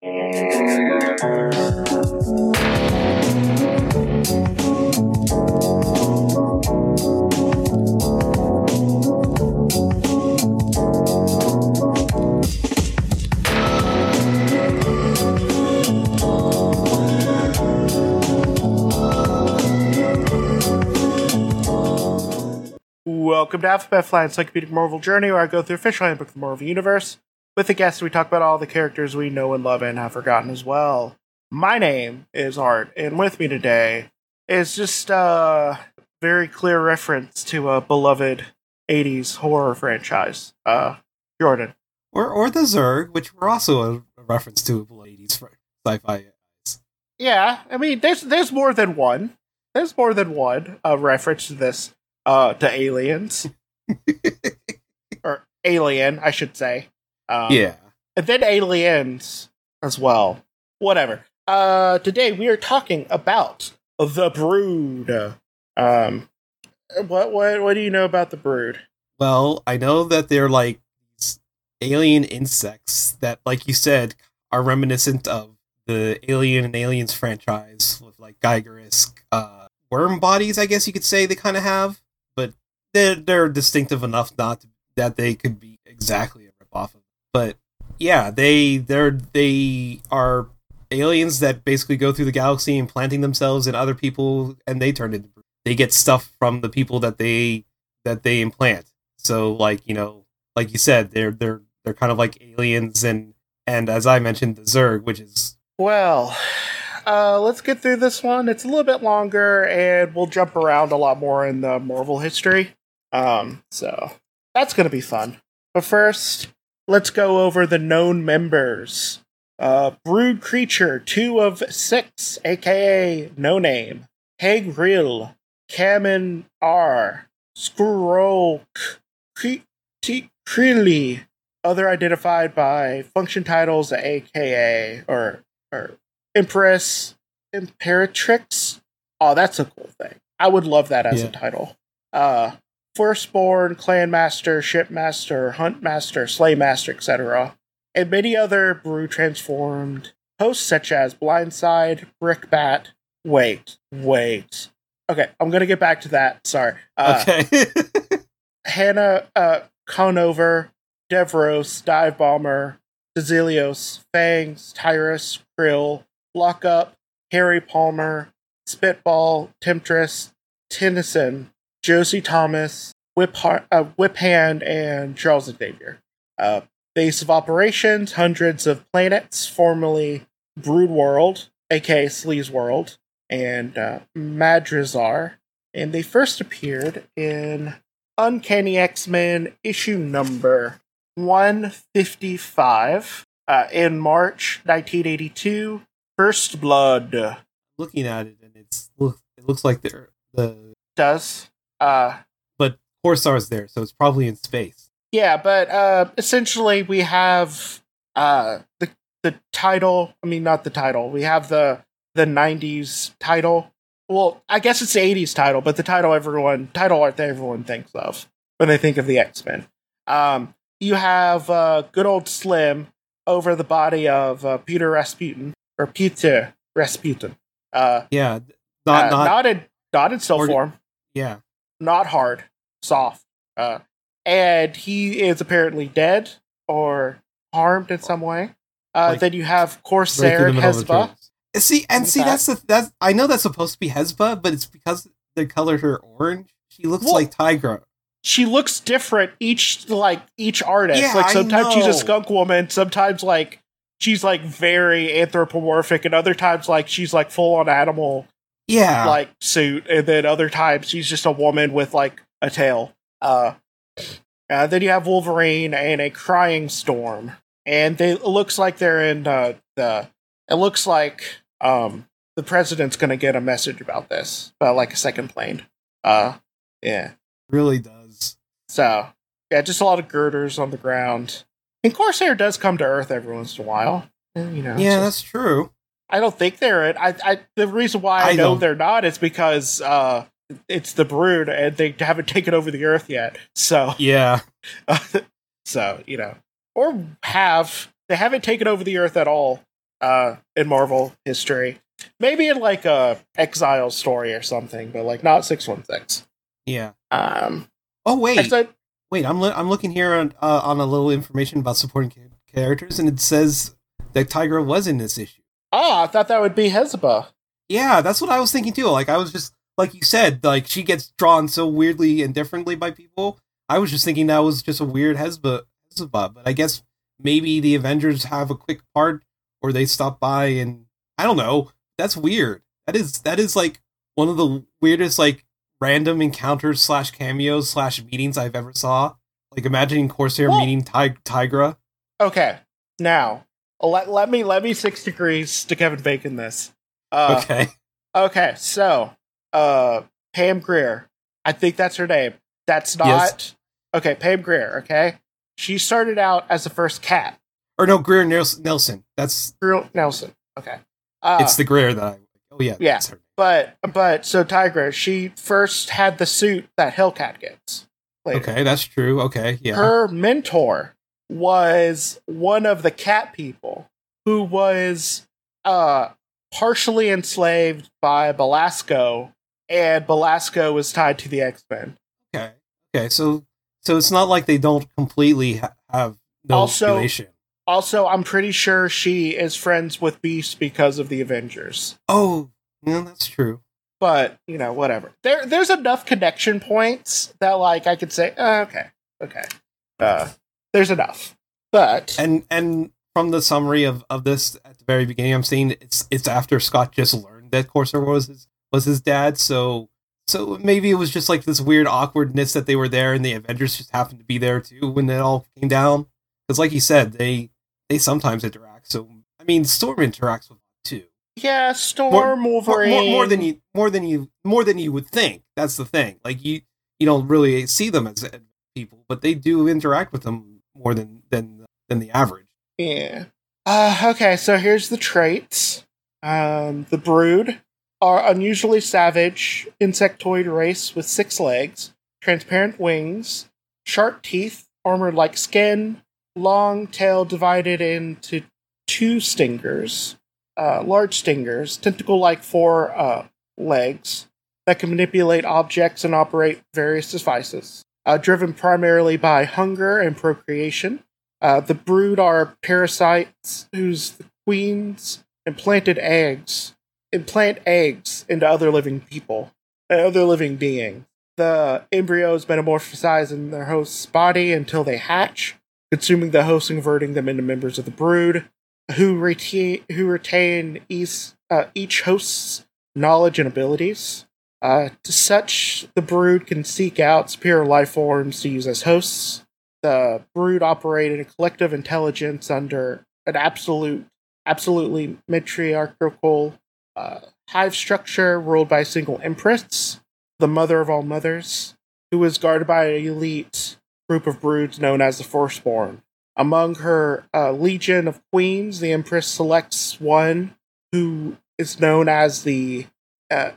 Welcome to Alphabet Flight, Encyclopedic Marvel Journey, where I go through official handbook of the Marvel Universe. With the guests, we talk about all the characters we know and love and have forgotten as well. My name is Art, and with me today is just a very clear reference to a beloved 80s horror franchise, uh, Jordan. Or or the Zerg, which were also a, reference to a 80s sci-fi. Yeah, I mean, there's there's more than one. There's more than one uh, reference to this uh, to aliens or alien, I should say. Um, yeah. and then aliens as well. Whatever. Uh, today we are talking about the Brood. Um, what what what do you know about the Brood? Well, I know that they're like alien insects that, like you said, are reminiscent of the Alien and Aliens franchise with like Giger-esque uh, worm bodies. I guess you could say they kind of have, but they're they're distinctive enough not to, that they could be exactly a rip off of. But yeah, they they're they are aliens that basically go through the galaxy implanting themselves in other people, and they turn into they get stuff from the people that they that they implant. So like you know, like you said, they're they're they're kind of like aliens, and and as I mentioned, the Zerg, which is Well, uh, let's get through this one. It's a little bit longer, and we'll jump around a lot more in the Marvel history. Um, so that's gonna be fun. But first, let's go over the known members. Uh, Brood Creature, two of six, aka No Name. Hagril, Kamen R, Skrulk, Krilly, other identified by function titles, aka or or Empress, Imperatrix. Oh, that's a cool thing. I would love that as a title. Uh, Firstborn, Clanmaster, Shipmaster, Huntmaster, Slaymaster, etc., and many other Brood transformed hosts such as Blindside, Brickbat. Wait, wait. Okay, I'm gonna get back to that. Sorry. Uh, okay. Hannah uh, Conover, Devros, Dive Bomber, Fangs, Tyrus, Krill, Lockup, Harry Palmer, Spitball, Temptress, Tennyson, Josie Thomas, Whip, uh, Whip Hand, and Charles Xavier. Uh, base of operations, hundreds of planets, formerly Brood World, aka Sleaze World, and uh, Madrazar. And they first appeared in Uncanny X Men issue number 155 uh, in March 1982. First Blood Looking at it, and it's look, it looks like they're the does. Uh, but Corsair's there, so it's probably in space. yeah, but uh, essentially we have uh, the the title. I mean, not the title. We have the the 90s title. Well, I guess it's the 80s title, but the title everyone title art that everyone thinks of when they think of the X Men. Um, you have uh, good old Slim over the body of uh, Peter Rasputin or Peter Rasputin. Uh, Yeah, not uh, not, not in not in still form. yeah. Not hard, soft. Uh, and he is apparently dead or harmed in some way. Uh, Like, then you have right Corsair the middle Hezba. See, and see, Okay. that's the that's I know that's supposed to be Hezba, but it's because they colored her orange. She looks Well- like Tigra. She looks different each like each artist. Yeah, like sometimes she's a skunk woman, sometimes like she's like very anthropomorphic, and other times like she's like full on animal Yeah, like suit, and then other times she's just a woman with like a tail. Uh, uh then you have Wolverine and a crying storm, and they it looks like they're in uh, the. It looks like um the president's gonna get a message about this, about like a second plane. Uh, yeah. really does. So yeah, just a lot of girders on the ground. And Corsair does come to Earth every once in a while. You know, Yeah, so- that's true. I don't think they're it. I, I the reason why I, I know don't- they're not is because uh, it's the Brood and they haven't taken over the Earth yet. So, Yeah, so you know, or have they haven't taken over the Earth at all. uh, in Marvel history. Maybe in like a Exile story or something, but like not six one six. Yeah. Um, Oh wait, said, wait. I'm lo- I'm looking here on uh, on a little information about supporting characters, and it says that Tigra was in this issue. Oh, I thought that would be Hepzibah. Yeah, that's what I was thinking too. Like I was just like you said, like she gets drawn so weirdly and differently by people. I was just thinking that was just a weird Hepzibah, Hepzibah but I guess maybe the Avengers have a quick part or they stop by and I don't know. That's weird. That is that is like one of the weirdest like random encounters slash cameos slash meetings I've ever saw. Like imagining Corsair Well- meeting Ty- Tigra. Okay, now let let me let me six degrees to Kevin Bacon this. Uh, okay. Okay, so uh Pam Greer. I think that's her name. That's not Yes. Okay, Pam Greer, okay? She started out as the first cat. Or no, Greer Nelson. That's Greer Nelson. Okay. Uh, it's the Greer that I. Oh yeah. yeah. but but so Tigra, she first had the suit that Hellcat gets. Later. Okay, that's true. Okay, yeah. Her mentor was one of the cat people who was uh partially enslaved by Belasco, and Belasco was tied to the X Men. Okay. Okay. So so it's not like they don't completely ha- have no Also- relation. Also, I'm pretty sure she is friends with Beast because of the Avengers. Oh, yeah, that's true. But you know, whatever. There, there's enough connection points that like I could say, uh, okay, okay. Uh, there's enough. But And and from the summary of, of this at the very beginning, I'm seeing it's it's after Scott just learned that Corsair was his was his dad. So so maybe it was just like this weird awkwardness that they were there, and the Avengers just happened to be there too when it all came down. Because like you said, they they sometimes interact. So I mean, Storm interacts with them too. yeah, Storm, more, more, Wolverine, more, more than you more than you more than you would think that's the thing like you you don't really see them as people but they do interact with them more than than than the average Yeah. Uh, okay, so here's the traits. Um, the Brood are unusually savage, insectoid race with six legs, transparent wings, sharp teeth, armored like skin, long tail divided into two stingers, uh, large stingers, tentacle like four uh, legs that can manipulate objects and operate various devices. Uh, driven primarily by hunger and procreation. Uh, the brood are parasites whose queens implanted eggs implant eggs into other living people, uh, other living beings. The embryos metamorphosize in their host's body until they hatch, consuming the host and converting them into members of the brood, who retain who retain each, uh, each host's knowledge and abilities. Uh, to such, the brood can seek out superior life forms to use as hosts. The brood operate in a collective intelligence under an absolute absolutely matriarchal uh, hive structure ruled by a single empress the mother of all mothers who is guarded by an elite group of broods known as the firstborn among her uh, legion of queens the empress selects one who is known as the uh,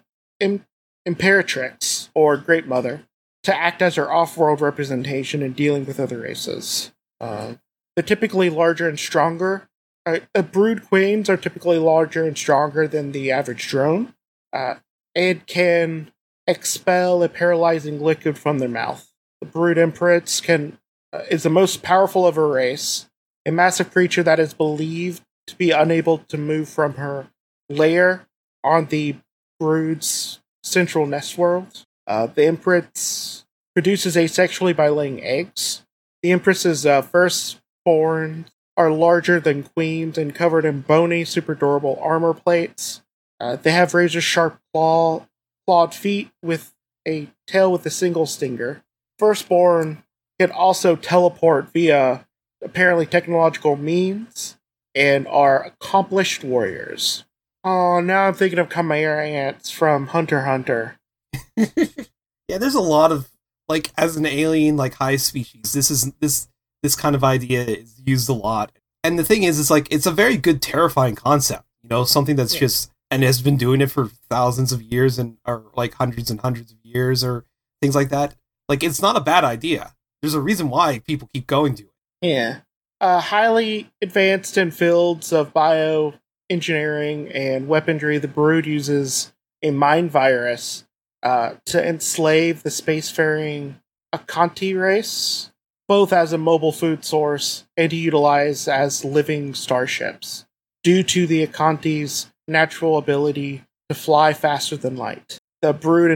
imperatrix or great mother to act as her off-world representation in dealing with other races. Uh, they're typically larger and stronger. Uh, brood queens are typically larger and stronger than the average drone, uh, and can expel a paralyzing liquid from their mouth. The brood empress can uh, is the most powerful of her race, a massive creature that is believed to be unable to move from her lair on the brood's central nest world. Uh, the Empress produces asexually by laying eggs. The Empress's uh, firstborn are larger than queens and covered in bony, super durable armor plates. Uh, they have razor sharp claw, clawed feet with a tail with a single stinger. Firstborn can also teleport via apparently technological means and are accomplished warriors. Oh, now I'm thinking of Chimera ants from Hunter Hunter. yeah there's a lot of like as an alien like high species this is this this kind of idea is used a lot and the thing is it's like it's a very good terrifying concept you know something that's Yeah. just and has been doing it for thousands of years and or like hundreds and hundreds of years or things like that like it's not a bad idea there's a reason why people keep going to it Yeah. Uh, highly advanced in fields of bio engineering and weaponry, the Brood uses a mind virus uh, to enslave the spacefaring Acanti race, both as a mobile food source and to utilize as living starships, due to the Acanti's natural ability to fly faster than light. The Brood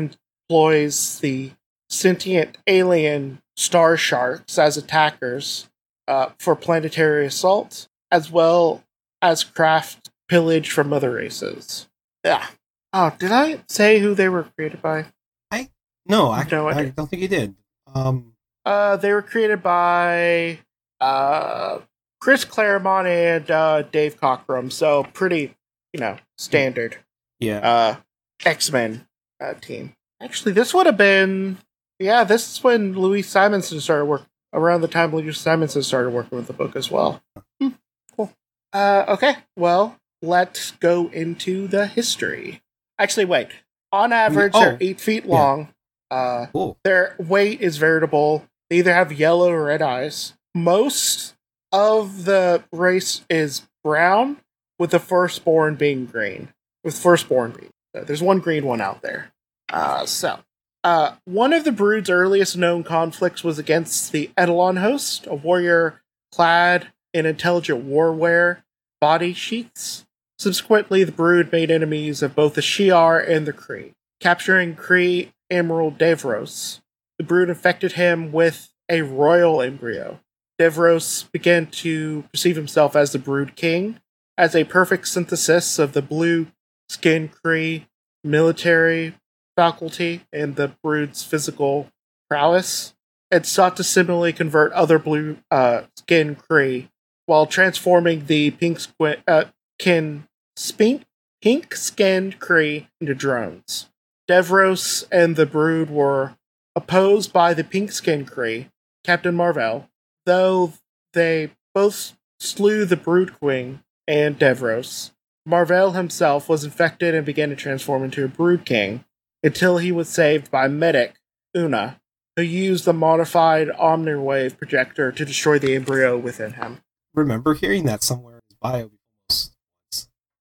employs the sentient alien star sharks as attackers uh, for planetary assault, as well as craft pillage from other races. Yeah. Oh, did I say who they were created by? No, I, No, I I don't think you did. Um, Uh, they were created by uh, Chris Claremont and uh, Dave Cockrum. So pretty, you know, standard yeah. uh, X Men uh, team. Actually, this would have been yeah. This is when Louise Simonson started work around the time Louise Simonson started working with the book as well. Hmm, cool. Uh, okay, well, let's go into the history. Actually, wait. On average, oh, they're eight feet yeah. long. Uh, cool. their weight is veritable. They either have yellow or red eyes. Most of the race is brown, with the firstborn being green. With firstborn being. so there's one green one out there. Uh, so, uh, one of the brood's earliest known conflicts was against the Edelon host, a warrior clad in intelligent warwear body sheaths. Subsequently, the brood made enemies of both the Shi'ar and the Kree, capturing Kree Admiral Devros. The brood infected him with a royal embryo. Devros began to perceive himself as the brood king, as a perfect synthesis of the blue skin Kree military faculty and the brood's physical prowess, and sought to similarly convert other blue uh, skin Kree while transforming the pink squi- uh, kin spink pink skinned Kree into drones. Devros and the brood were opposed by the pink skinned Kree, Captain Marvel, though they both slew the brood queen and Devros. Marvel himself was infected and began to transform into a brood king until he was saved by medic Una, who used the modified Omniwave projector to destroy the embryo within him. Remember hearing that somewhere in his bio.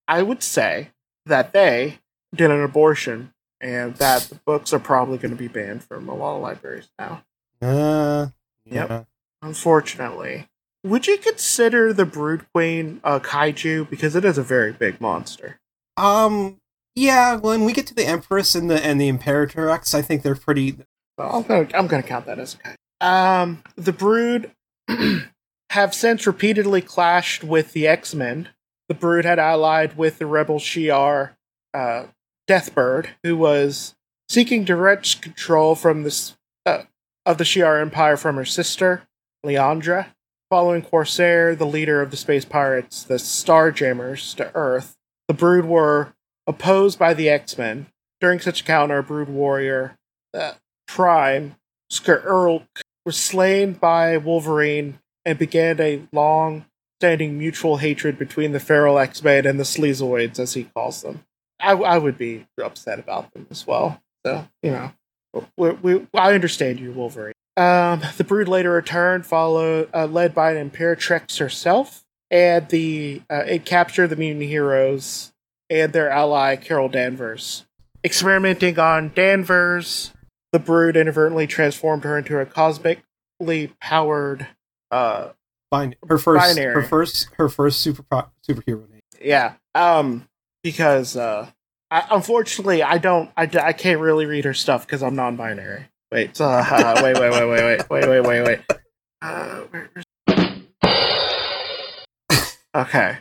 I would say that they did an abortion and that the books are probably going to be banned from a lot of libraries now. Uh, Yep. yeah. Unfortunately. Would you consider the Brood Queen a kaiju? Because it is a very big monster. Um. Yeah. When we get to the Empress and the and the Imperatrix, I think they're pretty. Well, I'm gonna I'm gonna count that as a kaiju. Um, the Brood have since repeatedly clashed with the X Men. The Brood had allied with the rebel Shi'ar, uh, Deathbird, who was seeking direct control from this uh, of the Shi'ar Empire from her sister, Lilandra. Following Corsair, the leader of the space pirates, the Starjammers, to Earth, the Brood were opposed by the X Men. During such a counter, Brood warrior, uh, Prime, Skirk, was slain by Wolverine and began a long mutual hatred between the feral X-Men and the Sleazoids, as he calls them. I, I would be upset about them as well. So, you know, we, we, I understand you, Wolverine. Um, the Brood later returned, followed, uh, led by an Imperatrix herself, and the uh, it captured the mutant heroes and their ally Carol Danvers. Experimenting on Danvers, the Brood inadvertently transformed her into a cosmically powered. Uh, Bin- her first, Binary. her first, her first super superhero name. yeah. Um, because uh, I, unfortunately, I don't, I, I can't really read her stuff because I'm non-binary. Wait, uh, wait, wait, wait, wait, wait, wait, wait, wait, wait. Uh, where, okay.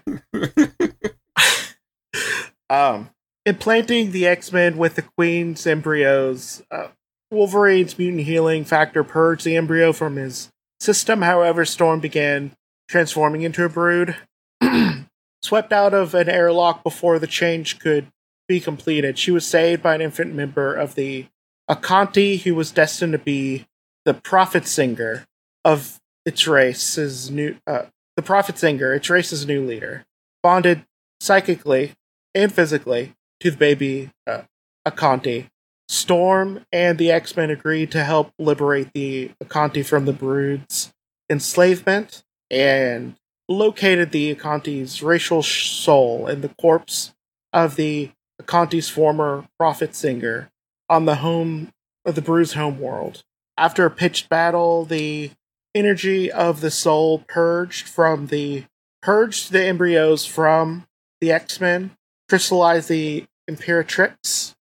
um, implanting the X Men with the Queen's embryos, uh, Wolverine's mutant healing factor purged the embryo from his system. However, Storm began transforming into a brood. Swept out of an airlock before the change could be completed, she was saved by an infant member of the Acanti, who was destined to be the prophet singer of its race's new. Uh, the prophet singer, its race's new leader, bonded psychically and physically to the baby uh, Acanti. Storm and the X Men agreed to help liberate the Acanti from the Brood's enslavement, and located the Acanti's racial soul in the corpse of the Acanti's former prophet singer on the home of the Brood's home world. After a pitched battle, the energy of the soul purged from the purged the embryos from the X-Men, crystallized the Imperatrix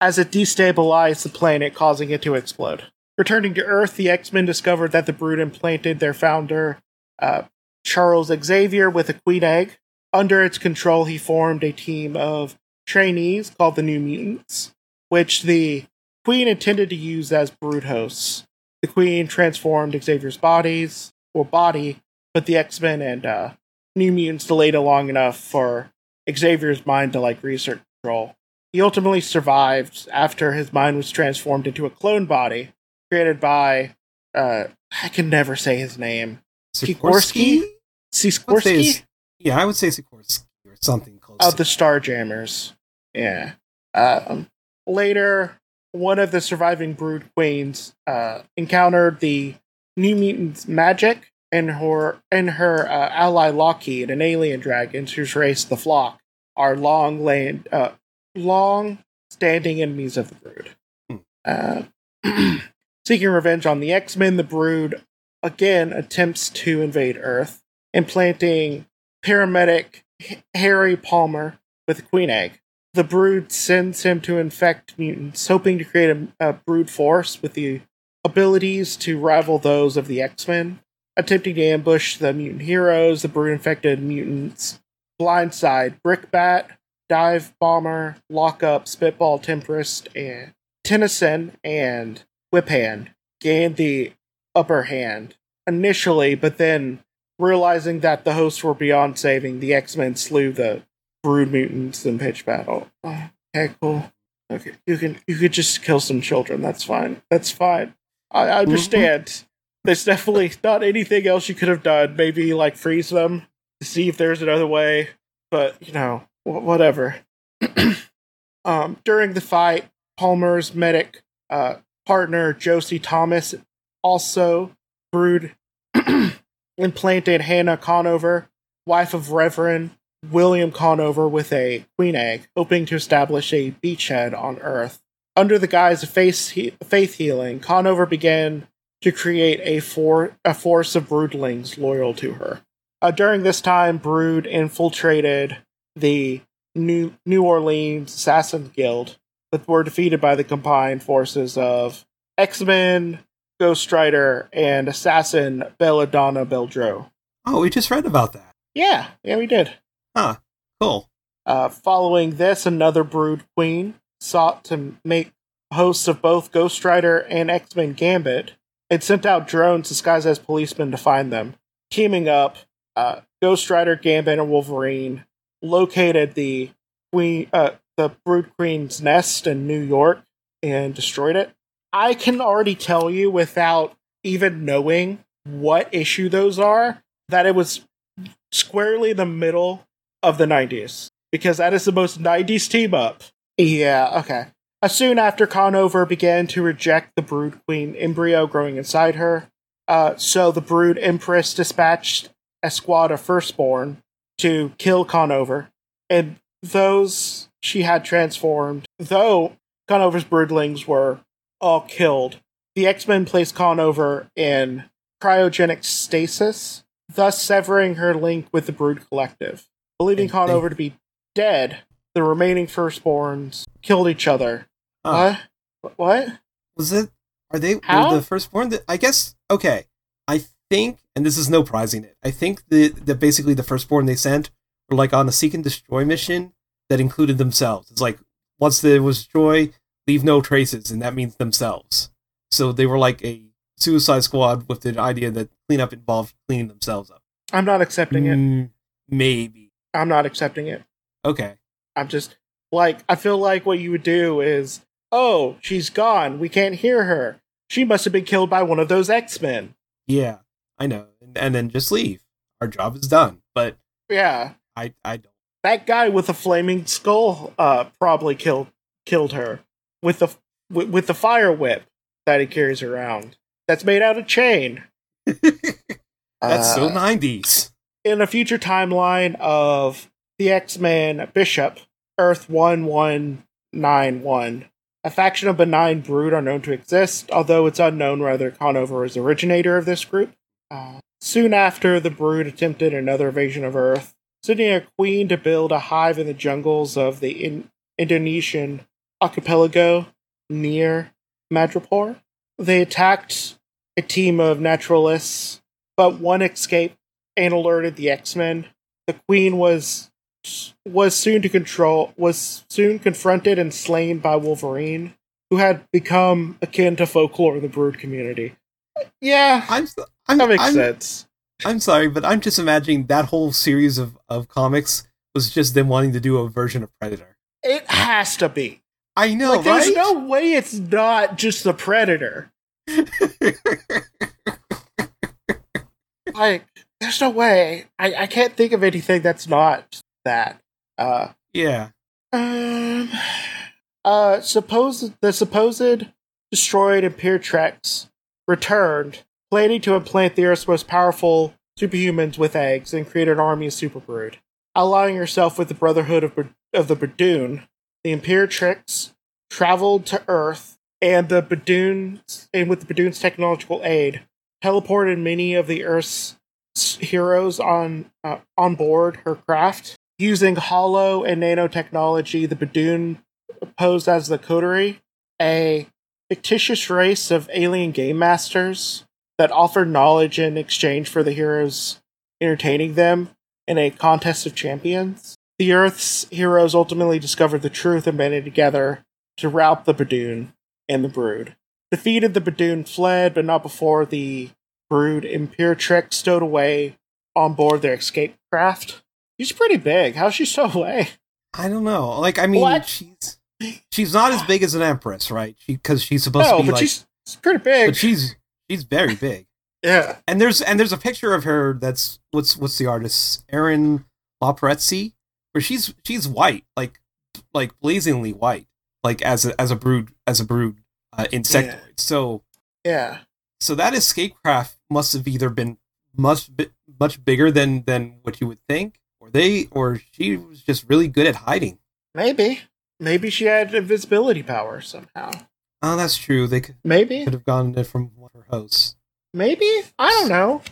as it destabilized the planet, causing it to explode. Returning to Earth, the X-Men discovered that the Brood implanted their founder, uh, Charles Xavier, with a queen egg. Under its control, he formed a team of trainees called the New Mutants, which the Queen intended to use as brood hosts. The Queen transformed Xavier's bodies or body, but the X Men and uh, New Mutants delayed long enough for Xavier's mind to like research control. He ultimately survived after his mind was transformed into a clone body created by uh, I can never say his name. Sikorsky? Sikorsky? Yeah, I would say Sikorsky or something close. Of the Starjammers. Yeah. Um, later, one of the surviving Brood Queens uh, encountered the New Mutants Magik and her and her uh, ally Lockheed, an alien dragon whose race, the Flock, are long land, uh, long standing enemies of the Brood. Hmm. Uh, seeking revenge on the X Men, the Brood again attempts to invade Earth, implanting paramedic Harry Palmer with a Queen Egg. The Brood sends him to infect mutants, hoping to create a, a brood force with the abilities to rival those of the X Men. Attempting to ambush the mutant heroes, the Brood infected mutants blindside Brickbat, Dive Bomber, Lockup, Spitball Tempest, and Tennyson and Whiphand gained the upper hand initially, but then realizing that the hosts were beyond saving, the X Men slew the brood mutants in pitch battle. Oh, okay, cool. Okay, you can you could just kill some children. That's fine. That's fine. I, I mm-hmm. understand. Mm-hmm. There's definitely not anything else you could have done. Maybe like freeze them to see if there's another way. But you know, whatever. um, during the fight, Palmer's medic uh, partner Josie Thomas also brood implanted Hannah Conover, wife of Reverend William Conover with a queen egg, hoping to establish a beachhead on Earth. Under the guise of faith, he- faith healing, Conover began to create a, for- a force of broodlings loyal to her. Uh, during this time, Brood infiltrated the New, New Orleans Assassin Guild, but were defeated by the combined forces of X Men, Ghost Rider, and Assassin Belladonna Boudreaux. Oh, we just read about that. Yeah, yeah, we did. Huh. Cool. Uh, following this, another Brood Queen sought to make hosts of both Ghost Rider and X Men Gambit and sent out drones disguised as policemen to find them. Teaming up, uh, Ghost Rider, Gambit, and Wolverine located the Queen, uh, the Brood Queen's nest in New York and destroyed it. I can already tell you without even knowing what issue those are that it was squarely the middle of the 90s because that is the most 90s team up. Yeah, okay. As soon after Conover began to reject the Brood Queen embryo growing inside her, uh, so the Brood Empress dispatched a squad of Firstborn to kill Conover, and those she had transformed, though Conover's broodlings were all killed, the X Men placed Conover in cryogenic stasis, thus severing her link with the Brood Collective. Believing Conover to be dead, the remaining firstborns killed each other. Huh. What? What? Was it? Are they How? the firstborn? That, I guess. Okay. I think, and this is no prizing it. I think that that basically the firstborn they sent were like on a seek and destroy mission that included themselves. It's like once they was destroy, leave no traces, and that means themselves. So they were like a suicide squad with the idea that cleanup involved cleaning themselves up. I'm not accepting mm, it. Maybe. I'm not accepting it. Okay. I'm just like I feel like what you would do is, oh, she's gone. We can't hear her. She must have been killed by one of those X Men. Yeah, I know, and, and then just leave. Our job is done. But yeah, I I don't. That guy with the flaming skull uh probably killed killed her with the with, with the fire whip that he carries around. That's made out of chain. That's uh, so nineties. in a future timeline of the X Men Bishop, Earth 1191, a faction of benign brood are known to exist, although it's unknown whether Conover is originator of this group. Uh, soon after, the brood attempted another invasion of Earth, sending a queen to build a hive in the jungles of the in- Indonesian archipelago near Madripoor. They attacked a team of naturalists, but one escaped and alerted the X-Men. The Queen was was soon to control was soon confronted and slain by Wolverine, who had become akin to folklore in the Brood community. Yeah, I'm, I'm that makes I'm, sense. I'm sorry, but I'm just imagining that whole series of, of comics was just them wanting to do a version of Predator. It has to be. I know, like, there's right? no way it's not just the Predator. Like, there's no way. I, I can't think of anything that's not that. Uh, yeah. um, uh, suppose the supposed destroyed Imperatrix returned, planning to implant the Earth's most powerful superhumans with eggs and create an army of superbrood. Allying herself with the Brotherhood of, of the Badoon, the Imperatrix traveled to Earth, and the Badoons, and with the Badoon's technological aid, teleported many of the Earth's heroes on uh, on board her craft. Using hollow and nanotechnology, the Badoon posed as the Coterie, a fictitious race of alien game masters that offered knowledge in exchange for the heroes entertaining them in a contest of champions. The Earth's heroes ultimately discovered the truth and banded together to rout the Badoon and the Brood. Defeated, the Badoon fled, but not before the Brood Imperatrix stowed away on board their escape craft. She's pretty big. How's she stowed away? I don't know. Like, I mean, What? she's she's not as big as an empress, right? Because she's supposed No, to be but like, she's, she's pretty big. but she's she's very big. yeah. And there's and there's a picture of her that's what's what's the artist Aaron Lopresti, where she's she's white, like like blazingly white, like as a as a brood as a brood uh, insectoid. So Yeah. so that escape craft must have either been much much bigger than than what you would think, or they or she was just really good at hiding. Maybe. Maybe she had invisibility power somehow. Oh, that's true. They could, Maybe. could have gotten it from one of her hosts. Maybe. I don't know.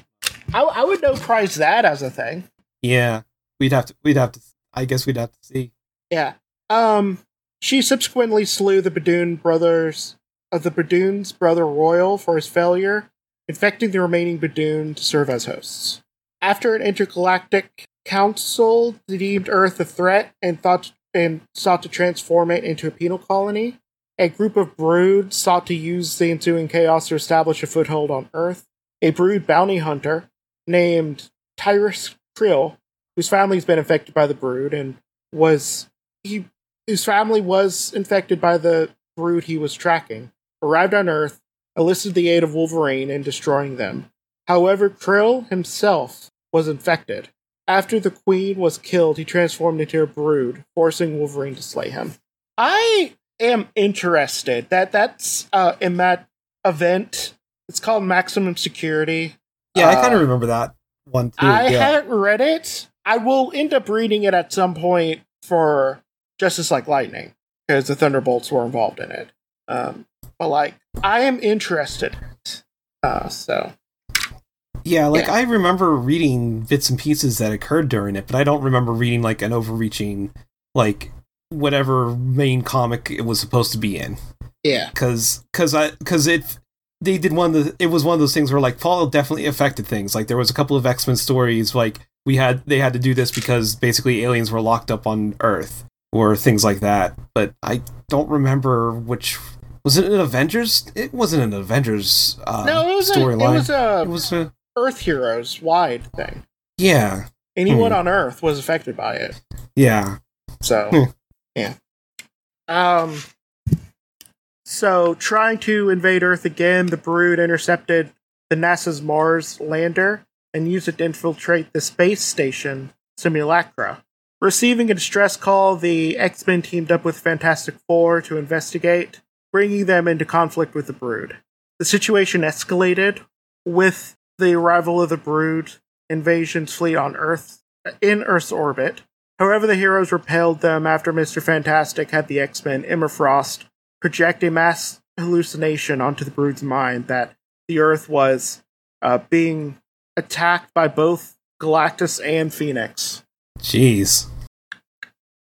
I, I would no prize that as a thing. Yeah, we'd have to. We'd have to. I guess we'd have to see. Yeah. Um. She subsequently slew the Badoon brothers of the Badoon's brother Royal for his failure, infecting the remaining Badoon to serve as hosts. After an intergalactic council deemed Earth a threat and thought and sought to transform it into a penal colony, a group of brood sought to use the ensuing chaos to establish a foothold on Earth. A brood bounty hunter named Tyrus Krill, whose family's been infected by the brood and was he whose family was infected by the brood he was tracking, arrived on Earth, enlisted the aid of Wolverine in destroying them. However, Krill himself was infected. After the Queen was killed, he transformed into a brood, forcing Wolverine to slay him. I am interested that that's uh, in that event. It's called Maximum Security. Yeah, I kind Uh, of remember that one too. I yeah. haven't read it. I will end up reading it at some point for Justice Like Lightning because the Thunderbolts were involved in it. Um, but like, I am interested. in. Uh, so Yeah, like Yeah. I remember reading bits and pieces that occurred during it, but I don't remember reading like an overreaching, like whatever main comic it was supposed to be in. yeah, Because because I because it they did one of the it was one of those things where like Fallout definitely affected things. Like there was a couple of X Men stories like we had they had to do this because basically aliens were locked up on Earth or things like that. But I don't remember which was it an Avengers? It wasn't an Avengers uh, no, a, it storyline. was a It was a Earth Heroes wide thing. yeah Anyone Hmm. on Earth was affected by it. yeah. So Hmm. yeah. Um. So trying to invade Earth again, the Brood intercepted the NASA's Mars lander and used it to infiltrate the space station Simulacra. Receiving a distress call, the X Men teamed up with Fantastic Four to investigate, bringing them into conflict with the Brood. The situation escalated with the arrival of the Brood invasion's fleet on Earth in Earth's orbit. However, the heroes repelled them after Mr. Fantastic had the X-Men Emma Frost project a mass hallucination onto the Brood's mind that the Earth was uh, being attacked by both Galactus and Phoenix. Jeez.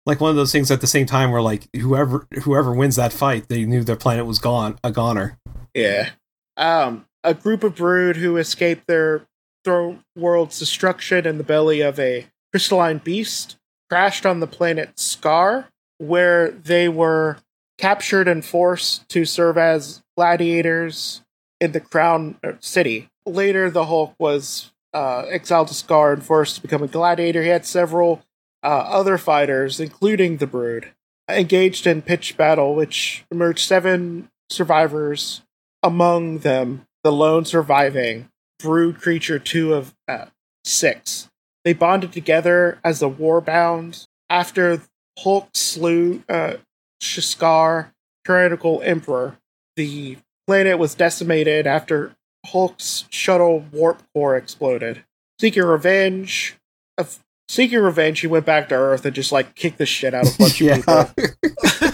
Like one of those things at the same time where like whoever whoever wins that fight, they knew their planet was gone a goner. Yeah. Um, a group of brood who escaped their throne world's destruction in the belly of a crystalline beast crashed on the planet Sakaar, where they were captured and forced to serve as gladiators in the Crown uh, City. Later, the Hulk was uh, exiled to Sakaar and forced to become a gladiator. He had several uh, other fighters, including the Brood, engaged in pitched battle, which emerged seven survivors, among them the lone surviving Brood creature two of uh, six. They bonded together as the Warbound after Hulk slew uh, Shiskar, tyrannical emperor. The planet was decimated after Hulk's shuttle warp core exploded. Seeking revenge, of seeking revenge, he went back to Earth and just like kicked the shit out of a bunch of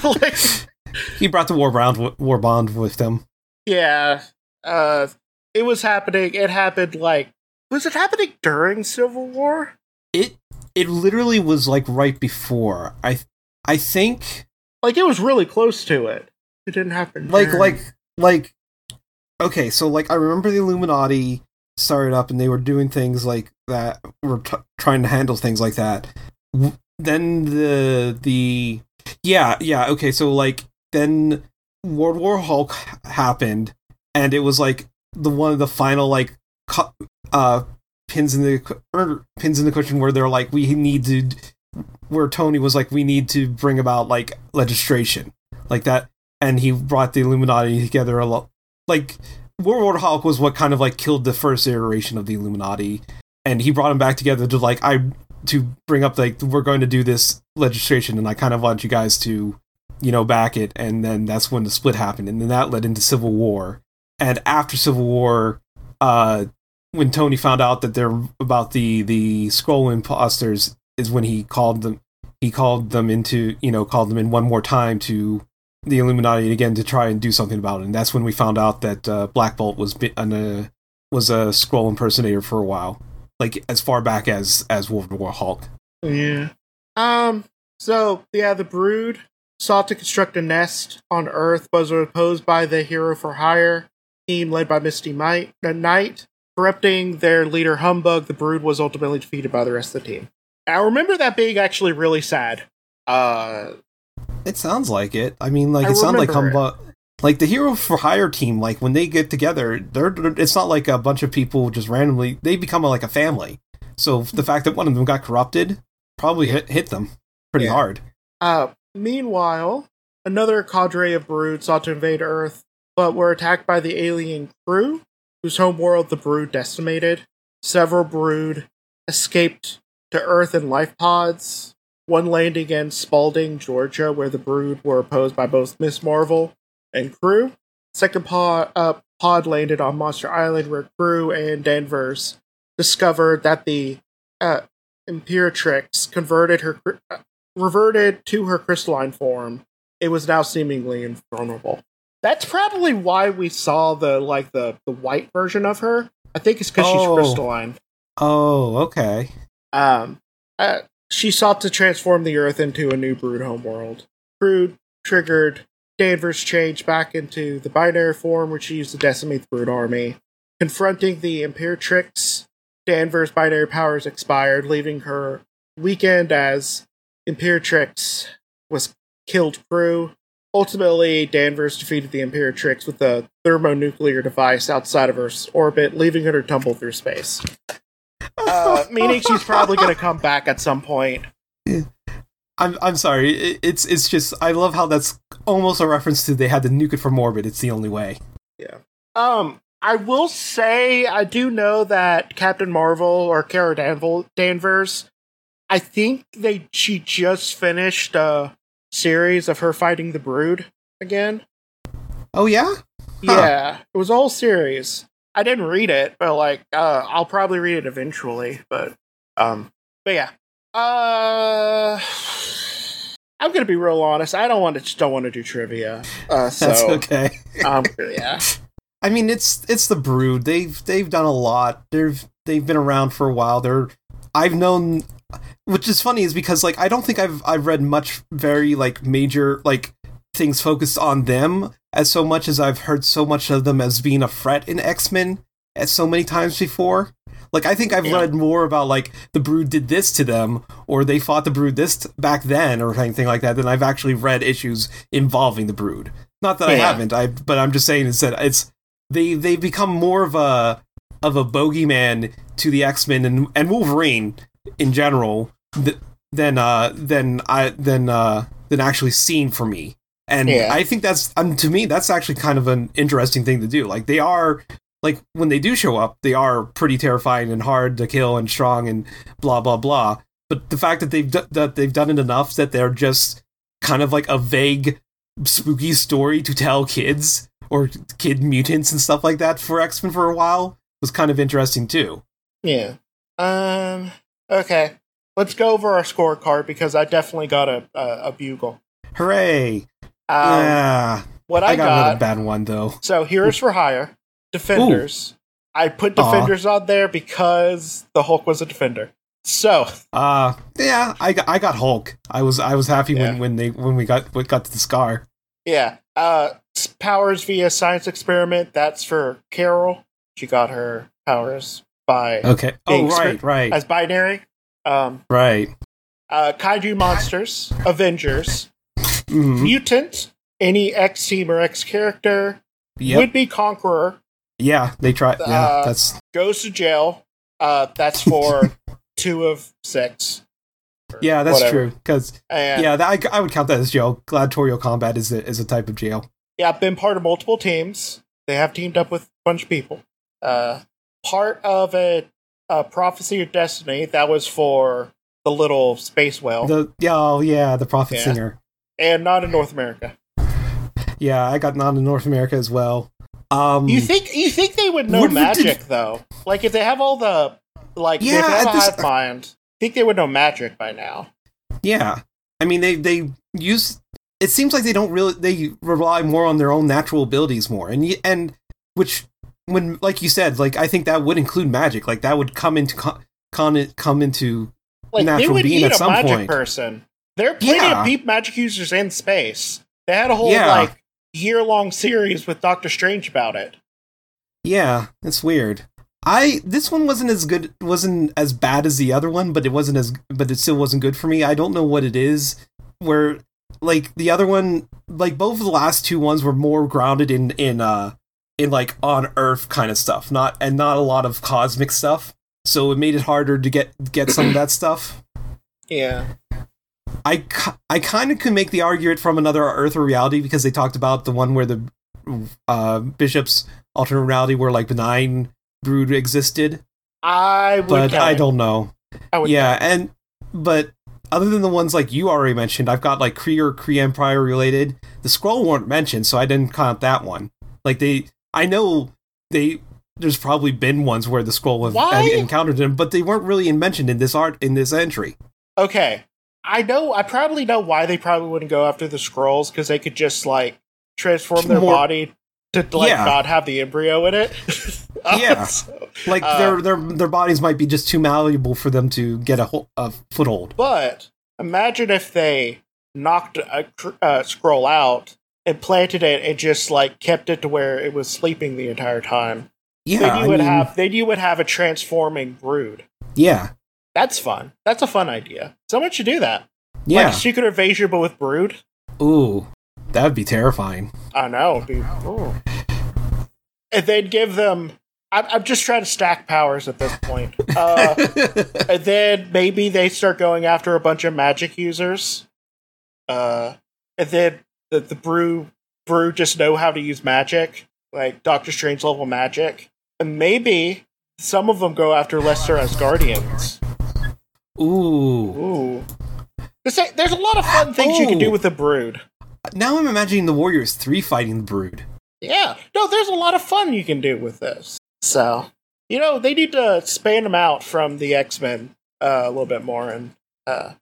people. like, he brought the Warbound war bond with him. yeah, uh, it was happening. It happened like was it happening during Civil War? It it literally was like right before. I I think Like it was really close to it. It didn't happen. like during. like like okay so like i remember the illuminati started up and they were doing things like that were t- trying to handle things like that W- then the the yeah yeah okay so like then world war hulk happened and it was like the one of the final like cu- uh pins in the or pins in the cushion where they're like we need to where tony was like we need to bring about like legislation like that and he brought the Illuminati together a lot. Like World War Hulk was what kind of like killed the first iteration of the Illuminati, and he brought them back together to like I to bring up like we're going to do this legislation, and I kind of want you guys to you know back it, and then that's when the split happened, and then that led into Civil War, and after Civil War, uh, when Tony found out that they're about the the Skrull imposters is when he called them he called them into you know called them in one more time to the Illuminati again to try and do something about it. And that's when we found out that uh, Black Bolt was an, uh, was a Skrull impersonator for a while, like as far back as as World War Hulk. Yeah. Um. So yeah, the Brood sought to construct a nest on Earth, but was opposed by the Hero for Hire team led by Misty Might, uh, Knight. Corrupting their leader Humbug, the Brood was ultimately defeated by the rest of the team. I remember that being actually really sad. Uh, It sounds like it. I mean, like I it sounds like it. Humbug. Like the Hero for Hire team, like when they get together, they're it's not like a bunch of people just randomly. They become like a family. So the fact that one of them got corrupted probably hit hit them pretty Yeah. hard. Uh, meanwhile, another cadre of Brood sought to invade Earth, but were attacked by the alien Cru, whose homeworld the Brood decimated. Several Brood escaped to Earth in life pods, one landing in Spalding, Georgia, where the Brood were opposed by both Miss Marvel and Cru. Second pod, uh, pod landed on Monster Island, where Cru and Danvers discovered that the uh, Imperatrix converted her uh, reverted to her crystalline form. It was now seemingly invulnerable. That's probably why we saw the like the the white version of her. I think it's because Oh. she's crystalline. Oh, okay. Um, uh, she sought to transform the Earth into a new Brood homeworld. Brood triggered Danvers' change back into the binary form, which she used to decimate the Brood army. Confronting the Imperatrix, Danvers' binary powers expired, leaving her weakened as Imperatrix was killed Cru. Ultimately, Danvers defeated the Imperatrix with a thermonuclear device outside of Earth's orbit, leaving her to tumble through space. Uh, meaning she's probably going to come back at some point. I'm I'm sorry. It's it's just I love how that's almost a reference to they had to nuke it from orbit. It's the only way. Yeah. Um, I will say I do know that Captain Marvel or Kara Danville, Danvers, I think they she just finished a series of her fighting the Brood again. Oh yeah. Yeah, it was all series. I didn't read it, but like uh, I'll probably read it eventually. But um, but yeah. Uh, I'm gonna be real honest. I don't want to don't want to do trivia. Uh, so That's okay. um, yeah, I mean, it's it's the Brood. They've they've done a lot. They've they've been around for a while. They're I've known, which is funny, is because like I don't think I've I've read much very like major like things focused on them as so much as I've heard so much of them as being a threat in X Men as so many times before. Like I think I've Yeah. read more about like the Brood did this to them, or they fought the Brood this t- back then, or anything like that, than I've actually read issues involving the Brood. Not that I haven't, I but I'm just saying is that it's they they become more of a of a bogeyman to the X Men and and Wolverine in general th- than uh than I than uh than actually seen for me. And Yeah. I think that's um, to me that's actually kind of an interesting thing to do. Like they are like when they do show up, they are pretty terrifying and hard to kill and strong and blah blah blah. But the fact that they've d- that they've done it enough that they're just kind of like a vague spooky story to tell kids or kid mutants and stuff like that for X Men for a while was kind of interesting too. yeah. Um. Okay. Let's go over our scorecard because I definitely got a a, a bugle. Hooray! Um, yeah, What I, I, got, got. another bad one though. So Heroes for Hire, Defenders. I put. Defenders on there because the Hulk was a defender. So Uh yeah, I got I got Hulk. I was I was happy when Yeah. when they when we got we got to the Skaar. yeah, uh, powers via science experiment. That's for Carol. She got her powers by Okay. Oh right, right, as binary. Um, right. uh, kaiju monsters, Avengers, Mhm. mutant, any X team or X character, Yep. would be Conqueror, yeah, they. Yeah, Uh, that's goes to jail. Uh, that's for two of six. Yeah, that's whatever. true. Because yeah, that, I, I would count that as jail. Gladiatorial combat is a, is a type of jail. yeah, been part of multiple teams. They have teamed up with a bunch of people. Uh, part of a, a prophecy of destiny that was for the little space whale, The oh, yeah, the prophet Yeah. singer. and not in North America. Yeah, I got non in North America as well. Um, You think you think they would know What if it magic did- though? Like if they have all the like Yeah, if they have this- mind, think they would know magic by now. Yeah, I mean they they use. It seems like they don't really they rely more on their own natural abilities more, and and which when like you said, like I think that would include magic. Like that would come into con, con come into Like Natural would being at a some magic point. person. There are plenty Yeah. of deep magic users in space. They had a whole Yeah. like year long series with Doctor Strange about it. yeah. It's weird. I this one wasn't as good wasn't as bad as the other one, but it wasn't as but it still wasn't good for me. I don't know what it is where like the other one like both of the last two ones were more grounded in in uh in like on earth kind of stuff, not and not a lot of cosmic stuff. So it made it harder to get get some of that stuff. Yeah. I, I kind of could make the argument from another Earth or reality because they talked about the one where the uh, bishop's alternate reality where like benign brood existed, I would but I don't know. I would Yeah, and but other than the ones like you already mentioned, I've got like Kree or Kree Empire related. The Skrull weren't mentioned, so I didn't count that one. Like they, I know they. There's probably been ones where the Skrull have Why? encountered them, but they weren't really mentioned in this art in this entry. Okay. I know I probably know why they probably wouldn't go after the Skrulls because they could just like transform their More- body to like Yeah. not have the embryo in it. Yeah. So- Like Uh, their their their bodies might be just too malleable for them to get a, ho- a foothold. but imagine if they knocked a cr- uh, Skrull out and planted it and just like kept it to where it was sleeping the entire time. Yeah, then you I would mean, have then you would have a transforming brood. yeah, That's fun. That's a fun idea. Someone should do that. yeah. Like Secret Invasion, but with brood. Ooh, that would be terrifying. I know, dude. Ooh. And then give them. I'm, I'm just trying to stack powers at this point. Uh, and then maybe they start going after a bunch of magic users. Uh, and then the, the brew brew just know how to use magic, like Doctor Strange level magic. And maybe some of them go after lesser Asgardians. Ooh. Ooh. There's a lot of fun things you can do Oh. with the brood. Now I'm imagining the Warriors three fighting the Brood. Yeah. No, there's a lot of fun you can do with this. So you know they need to span them out from the X Men uh, a little bit more, and uh,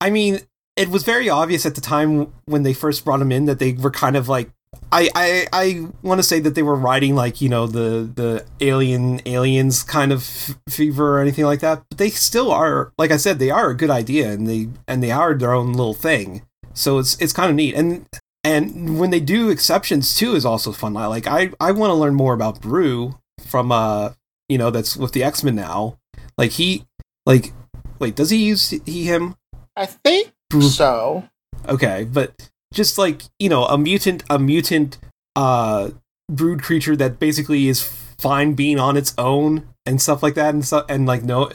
I mean, it was very obvious at the time when they first brought him in that they were kind of like I I, I want to say that they were riding like you know the the alien aliens kind of f- fever or anything like that, but they still are like I said they are a good idea and they and they are their own little thing. So it's it's kind of neat and and when they do exceptions too is also fun. Like I I want to learn more about Broo from uh you know that's with the X Men now. Like he like wait does he use he him? I think so. Okay, but just like you know a mutant a mutant uh brood creature that basically is fine being on its own and stuff like that and stuff and like no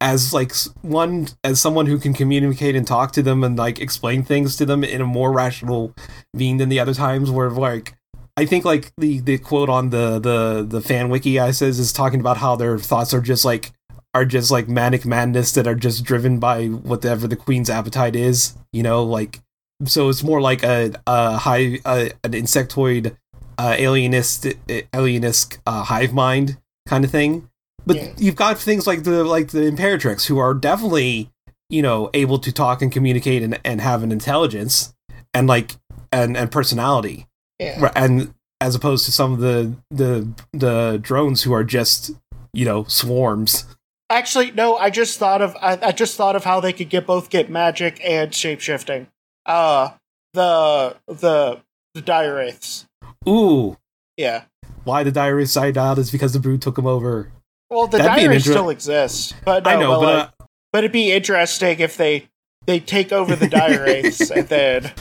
as like one as someone who can communicate and talk to them and like explain things to them in a more rational being than the other times where like I think like the the quote on the the the fan wiki I says is talking about how their thoughts are just like are just like manic madness that are just driven by whatever the queen's appetite is you know like so it's more like a, a high an insectoid uh, alienist alienist uh, hive mind kind of thing but yeah. you've got things like the like the imperatrix who are definitely you know able to talk and communicate and, and have an intelligence and like and and personality yeah. and as opposed to some of the the the drones who are just you know swarms actually no i just thought of i, I just thought of how they could get both get magic and shapeshifting uh the the the dire wraiths. Ooh. Yeah. Why the dire wraiths died out is because the brood took them over. Well, the That'd dire wraiths inter- still exists, but no, I know, but, but, uh, but it'd be interesting if they they take over the dire wraiths and then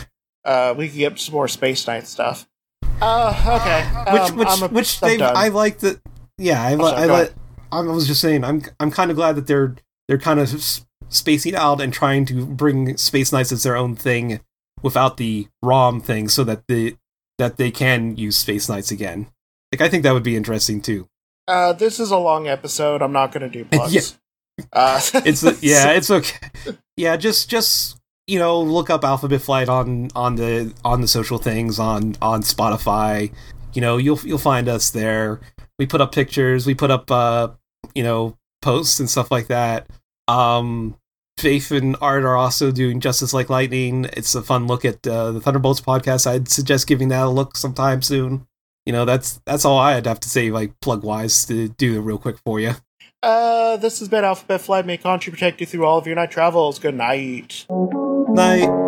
uh, we can get some more space knight stuff. Uh, okay. Which um, which which they I like that. Yeah, I, sorry, I, I, I was just saying I'm I'm kind of glad that they're they're kind of spacing out and trying to bring Space Knights as their own thing without the ROM thing, so that the that they can use Space Knights again. Like I think that would be interesting too. Uh, this is a long episode. I'm not going to do plugs. yeah. Uh, it's yeah, it's okay. Yeah, just just you know, look up Alphabet Flight on on the on the social things on on Spotify. You know, you'll you'll find us there. We put up pictures. We put up uh, you know posts and stuff like that. Um, Faith and Art are also doing Justice Like Lightning. It's a fun look at uh, the Thunderbolts podcast. I'd suggest giving that a look sometime soon. You know, that's that's all I'd have to say, like plug wise, to do it real quick for you. Uh, this has been Alphabet Flight. May Contra protect you through all of your night travels. Good night. Night.